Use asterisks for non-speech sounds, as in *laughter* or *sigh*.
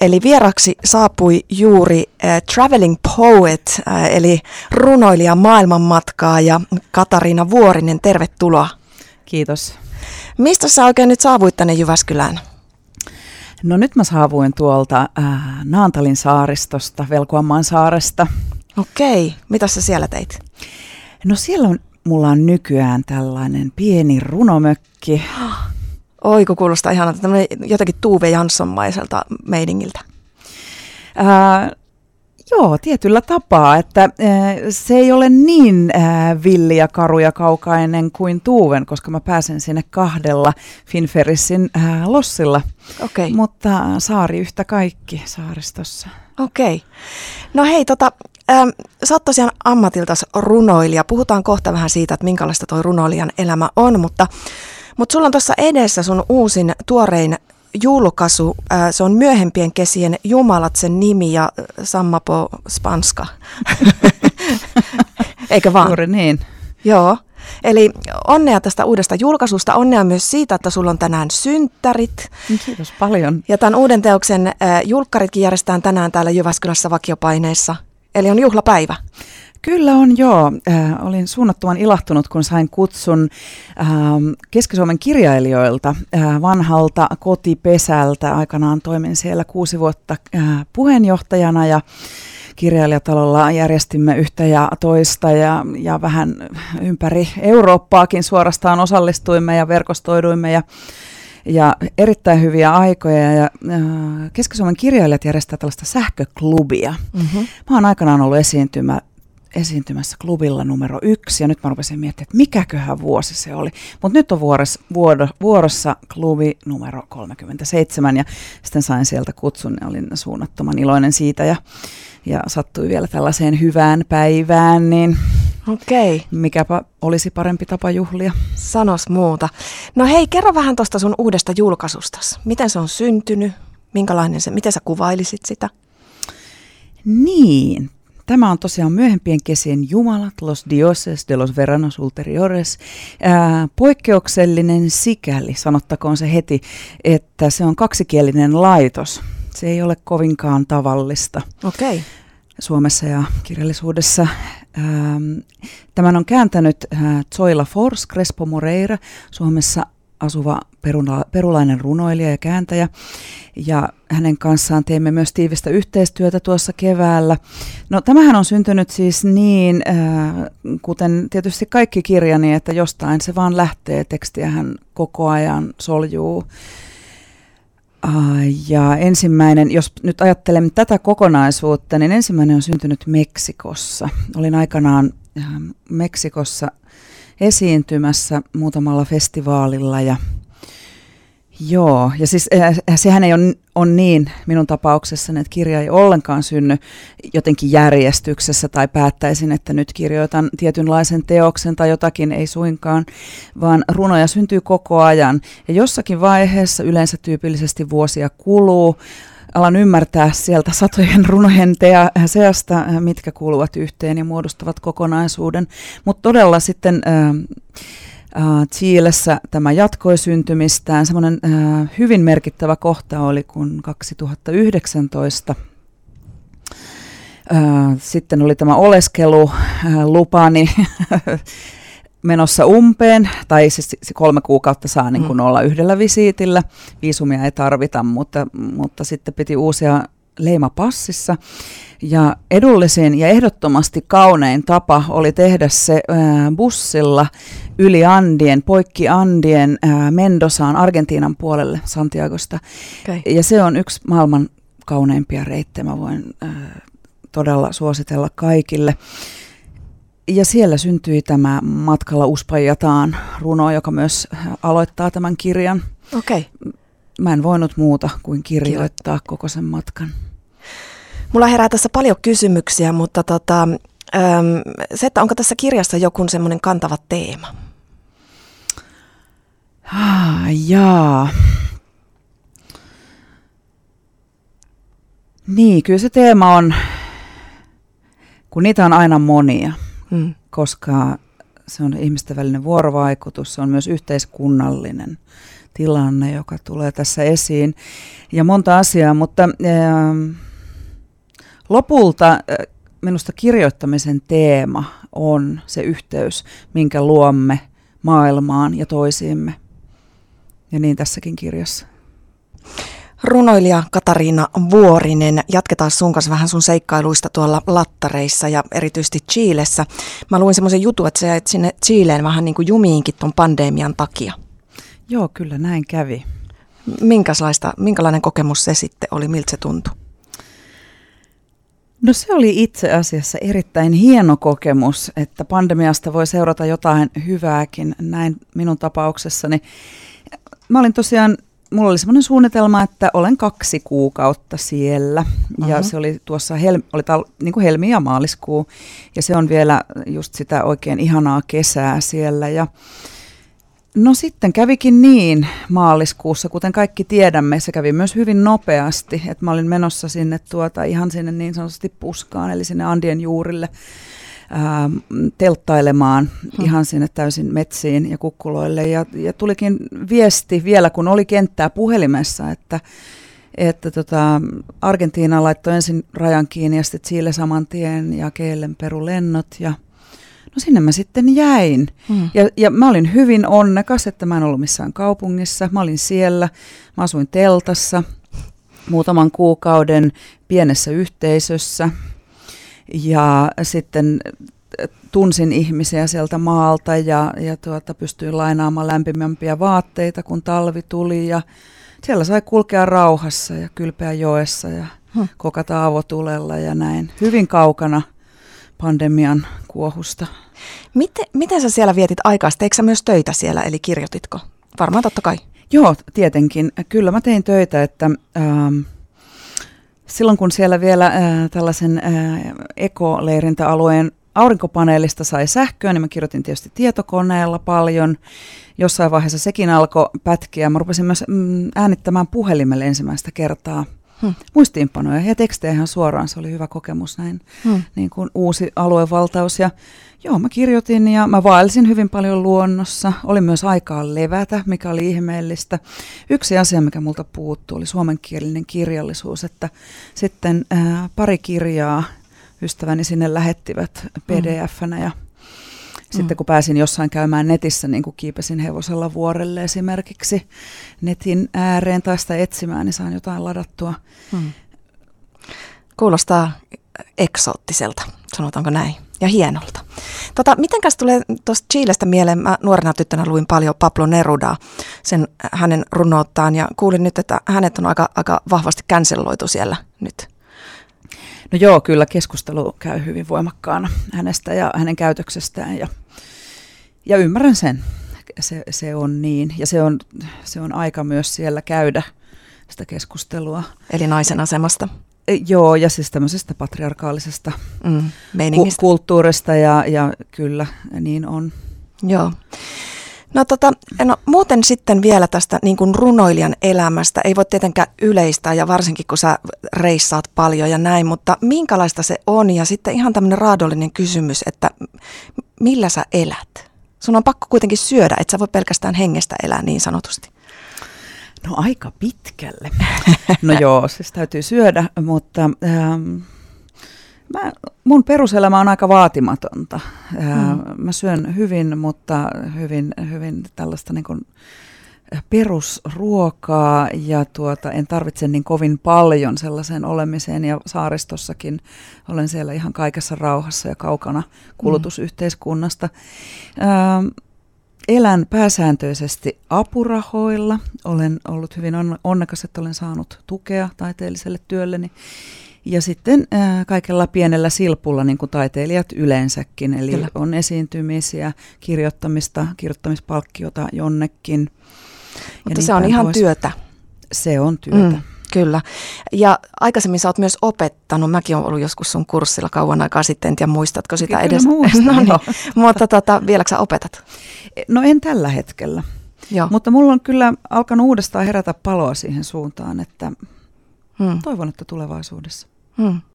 Eli vieraksi saapui juuri äh, Traveling Poet, äh, eli runoilija maailmanmatkaa ja Katariina Vuorinen, tervetuloa. Kiitos. Mistä sä oikein nyt saavuit tänne Jyväskylään? No nyt mä saavuin tuolta äh, Naantalin saaristosta, Velkuamman saaresta. Okei, mitä sä siellä teit? No siellä on, mulla on nykyään tällainen pieni runomökki. *gasps* Oi, kun kuulostaa ihan jotenkin Tuve Jansson-maiselta meiningiltä. Ää, joo, tietyllä tapaa, että ää, se ei ole niin ää, villi ja karu ja kaukainen kuin Tuuven, koska mä pääsen sinne kahdella Finferissin ää, lossilla. Okay. Mutta saari yhtä kaikki saaristossa. Okei. Okay. No hei, tota, ähm, sä oot tosiaan ammatiltas runoilija. Puhutaan kohta vähän siitä, että minkälaista toi runoilijan elämä on, mutta mutta sulla on tuossa edessä sun uusin tuorein julkaisu. Se on myöhempien kesien Jumalat sen nimi ja Sammapo Spanska. *laughs* Eikö vaan? Juuri niin. Joo. Eli onnea tästä uudesta julkaisusta, onnea myös siitä, että sulla on tänään synttärit. Kiitos paljon. Ja tämän uuden teoksen julkkaritkin järjestetään tänään täällä Jyväskylässä vakiopaineissa. Eli on juhlapäivä. Kyllä on joo. Äh, olin suunnattoman ilahtunut, kun sain kutsun äh, Keski-Suomen kirjailijoilta äh, vanhalta kotipesältä. Aikanaan toimin siellä kuusi vuotta äh, puheenjohtajana ja kirjailijatalolla järjestimme yhtä ja toista ja, ja vähän ympäri Eurooppaakin suorastaan osallistuimme ja verkostoiduimme ja ja erittäin hyviä aikoja. Ja, äh, Keski-Suomen kirjailijat järjestää tällaista sähköklubia. Mm-hmm. Mä oon aikanaan ollut esiintymä, esiintymässä klubilla numero yksi, ja nyt mä rupesin miettimään, että mikäköhän vuosi se oli. Mutta nyt on vuorossa, vuoro, vuorossa klubi numero 37, ja sitten sain sieltä kutsun, ja olin suunnattoman iloinen siitä, ja, ja sattui vielä tällaiseen hyvään päivään, niin Okei. mikäpä olisi parempi tapa juhlia. Sanos muuta. No hei, kerro vähän tuosta sun uudesta julkaisusta. Miten se on syntynyt? Minkälainen se, miten sä kuvailisit sitä? Niin, Tämä on tosiaan myöhempien kesien Jumalat, Los Dioses de los Veranos Ulteriores. Ää, poikkeuksellinen sikäli, sanottakoon se heti, että se on kaksikielinen laitos. Se ei ole kovinkaan tavallista. Okei. Okay. Suomessa ja kirjallisuudessa. Tämän on kääntänyt Zoila Fors, Crespo Moreira, Suomessa asuva peruna, perulainen runoilija ja kääntäjä. Ja hänen kanssaan teimme myös tiivistä yhteistyötä tuossa keväällä. No tämähän on syntynyt siis niin, äh, kuten tietysti kaikki kirjani, että jostain se vaan lähtee. Tekstiähän koko ajan soljuu. Ja ensimmäinen, jos nyt ajattelen tätä kokonaisuutta, niin ensimmäinen on syntynyt Meksikossa. Olin aikanaan uh, Meksikossa esiintymässä muutamalla festivaalilla ja Joo, ja siis äh, sehän ei ole on niin minun tapauksessani, että kirja ei ollenkaan synny jotenkin järjestyksessä tai päättäisin, että nyt kirjoitan tietynlaisen teoksen tai jotakin, ei suinkaan, vaan runoja syntyy koko ajan. Ja jossakin vaiheessa, yleensä tyypillisesti vuosia kuluu, alan ymmärtää sieltä satojen runojen tea, seasta, mitkä kuuluvat yhteen ja muodostavat kokonaisuuden. Mutta todella sitten... Chiilessä tämä jatkoi syntymistään. Semmoinen hyvin merkittävä kohta oli, kun 2019 uh, sitten oli tämä oleskelulupani *laughs* menossa umpeen, tai siis kolme kuukautta saa niin kuin mm. olla yhdellä visiitillä. Viisumia ei tarvita, mutta, mutta sitten piti uusia leima passissa. Ja edullisin ja ehdottomasti kaunein tapa oli tehdä se ää, bussilla yli Andien, poikki Andien ää, Mendosaan, Argentiinan puolelle Santiagosta. Okay. Ja se on yksi maailman kauneimpia reittejä, mä voin ää, todella suositella kaikille. Ja siellä syntyi tämä Matkalla Uspajataan runo, joka myös aloittaa tämän kirjan. Okay. Mä en voinut muuta kuin kirjoittaa Kirjo. koko sen matkan. Mulla herää tässä paljon kysymyksiä, mutta tota, se, että onko tässä kirjassa joku semmoinen kantava teema? Ah, jaa. Niin, kyllä se teema on, kun niitä on aina monia, hmm. koska se on ihmisten välinen vuorovaikutus, se on myös yhteiskunnallinen tilanne, joka tulee tässä esiin ja monta asiaa, mutta äh, lopulta äh, minusta kirjoittamisen teema on se yhteys, minkä luomme maailmaan ja toisiimme. Ja niin tässäkin kirjassa. Runoilija Katariina Vuorinen, jatketaan sun kanssa vähän sun seikkailuista tuolla lattareissa ja erityisesti Chiilessä. Mä luin semmoisen jutun, että sä jäit sinne Chiileen vähän niin kuin jumiinkin ton pandemian takia. Joo, kyllä näin kävi. Minkälaista, minkälainen kokemus se sitten oli, miltä se tuntui? No se oli itse asiassa erittäin hieno kokemus, että pandemiasta voi seurata jotain hyvääkin, näin minun tapauksessani. Mä olin tosiaan mulla oli semmoinen suunnitelma, että olen kaksi kuukautta siellä. Uh-huh. Ja se oli tuossa hel, oli tal, niin kuin helmi ja maaliskuu. Ja se on vielä just sitä oikein ihanaa kesää siellä. Ja No sitten kävikin niin maaliskuussa, kuten kaikki tiedämme, se kävi myös hyvin nopeasti, että mä olin menossa sinne tuota, ihan sinne niin sanotusti puskaan, eli sinne Andien juurille ää, telttailemaan hmm. ihan sinne täysin metsiin ja kukkuloille. Ja, ja tulikin viesti vielä, kun oli kenttää puhelimessa, että, että tota, Argentiina laittoi ensin rajan kiinni ja sitten Chile saman tien ja Keelen perulennot ja No sinne mä sitten jäin. Hmm. Ja, ja mä olin hyvin onnekas, että mä en ollut missään kaupungissa. Mä olin siellä, mä asuin teltassa muutaman kuukauden pienessä yhteisössä. Ja sitten tunsin ihmisiä sieltä maalta ja, ja tuota, pystyin lainaamaan lämpimämpiä vaatteita, kun talvi tuli. Ja siellä sai kulkea rauhassa ja kylpeä joessa ja kokata avotulella ja näin. Hyvin kaukana pandemian kuohusta. Miten, miten sä siellä vietit aikaa? Teikö sä myös töitä siellä, eli kirjoititko? Varmaan totta kai. Joo, tietenkin. Kyllä mä tein töitä, että... Ähm, silloin kun siellä vielä äh, tällaisen äh, ekoleirintäalueen aurinkopaneelista sai sähköä, niin mä kirjoitin tietysti tietokoneella paljon. Jossain vaiheessa sekin alkoi pätkiä. Mä rupesin myös mm, äänittämään puhelimelle ensimmäistä kertaa hmm. muistiinpanoja ja tekstejä ihan suoraan. Se oli hyvä kokemus näin, hmm. niin kuin uusi aluevaltaus. Ja joo, mä kirjoitin ja mä vaelsin hyvin paljon luonnossa. Oli myös aikaa levätä, mikä oli ihmeellistä. Yksi asia, mikä multa puuttuu, oli suomenkielinen kirjallisuus, että sitten äh, pari kirjaa ystäväni sinne lähettivät pdf-nä ja sitten kun pääsin jossain käymään netissä, niin kuin kiipesin hevosella vuorelle esimerkiksi netin ääreen tai sitä etsimään, niin saan jotain ladattua. Hmm. Kuulostaa eksoottiselta, sanotaanko näin, ja hienolta. Tota, mitenkäs tulee tuosta Chilestä mieleen, mä nuorena tyttönä luin paljon Pablo Nerudaa, sen hänen runouttaan, ja kuulin nyt, että hänet on aika, aika vahvasti canceloitu siellä nyt. No joo, kyllä keskustelu käy hyvin voimakkaana hänestä ja hänen käytöksestään ja, ja ymmärrän sen. Se, se on niin ja se on, se on aika myös siellä käydä sitä keskustelua. Eli naisen asemasta? E, joo, ja siis tämmöisestä patriarkaalisesta mm, ku- kulttuurista ja, ja kyllä niin on. Joo. No, tota, no muuten sitten vielä tästä niin kuin runoilijan elämästä. Ei voi tietenkään yleistää ja varsinkin kun sä reissaat paljon ja näin, mutta minkälaista se on? Ja sitten ihan tämmöinen raadollinen kysymys, että millä sä elät? Sun on pakko kuitenkin syödä, että sä voi pelkästään hengestä elää niin sanotusti. No aika pitkälle. *laughs* No joo, siis täytyy syödä, mutta... Ähm, Mä, mun peruselämä on aika vaatimatonta. Mm. Mä syön hyvin, mutta hyvin, hyvin tällaista niin kuin perusruokaa ja tuota, en tarvitse niin kovin paljon sellaiseen olemiseen ja saaristossakin olen siellä ihan kaikessa rauhassa ja kaukana kulutusyhteiskunnasta. Mm. Ähm, elän pääsääntöisesti apurahoilla. Olen ollut hyvin onnekas, että olen saanut tukea taiteelliselle työlleni. Ja sitten äh, kaikella pienellä silpulla, niin kuin taiteilijat yleensäkin. Eli Kyllä. on esiintymisiä, kirjoittamista, kirjoittamispalkkiota jonnekin. Mutta niin se on ihan pois. työtä. Se on työtä. Mm. Kyllä. Ja aikaisemmin sä oot myös opettanut. Mäkin olen ollut joskus sun kurssilla kauan aikaa sitten, en tiedä muistatko sitä Kyllä edes. Muistan, *laughs* no niin. Mutta tota, vieläkö sä opetat? No en tällä hetkellä. Joo. Mutta mulla on kyllä alkanut uudestaan herätä paloa siihen suuntaan, että Hmm. Toivon, että tulevaisuudessa. Hmm.